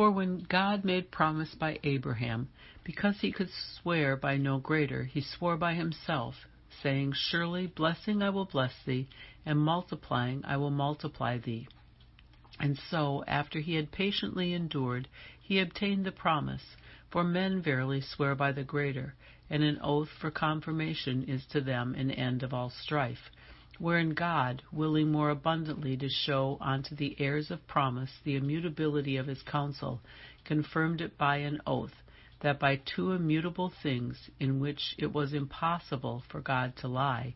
For when God made promise by Abraham, because he could swear by no greater, he swore by himself, saying, Surely blessing I will bless thee, and multiplying I will multiply thee. And so, after he had patiently endured, he obtained the promise. For men verily swear by the greater, and an oath for confirmation is to them an end of all strife wherein God, willing more abundantly to show unto the heirs of promise the immutability of his counsel, confirmed it by an oath, that by two immutable things, in which it was impossible for God to lie,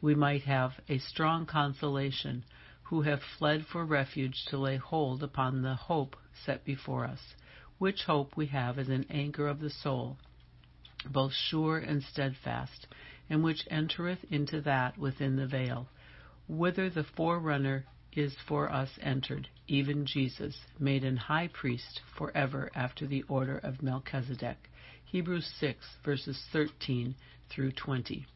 we might have a strong consolation, who have fled for refuge to lay hold upon the hope set before us, which hope we have as an anchor of the soul, both sure and steadfast and which entereth into that within the veil, whither the forerunner is for us entered, even Jesus, made an high priest for ever after the order of Melchizedek. Hebrews 6, verses 13 through 20.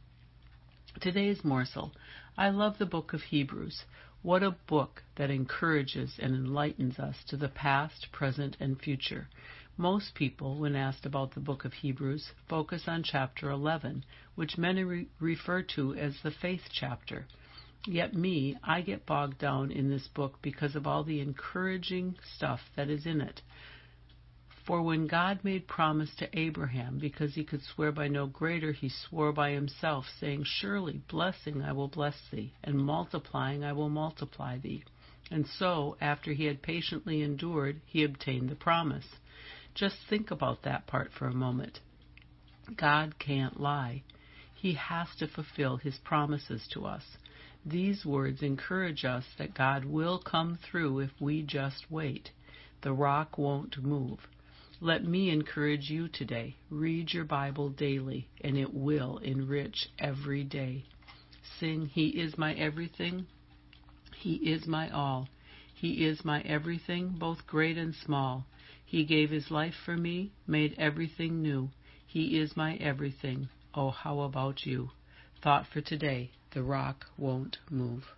Today's morsel. I love the book of Hebrews. What a book that encourages and enlightens us to the past, present, and future. Most people, when asked about the book of Hebrews, focus on chapter 11, which many re- refer to as the faith chapter. Yet me, I get bogged down in this book because of all the encouraging stuff that is in it. For when God made promise to Abraham, because he could swear by no greater, he swore by himself, saying, Surely blessing I will bless thee, and multiplying I will multiply thee. And so, after he had patiently endured, he obtained the promise. Just think about that part for a moment. God can't lie. He has to fulfill his promises to us. These words encourage us that God will come through if we just wait. The rock won't move. Let me encourage you today. Read your Bible daily, and it will enrich every day. Sing, He is my everything. He is my all. He is my everything, both great and small. He gave his life for me, made everything new. He is my everything. Oh, how about you? Thought for today the rock won't move.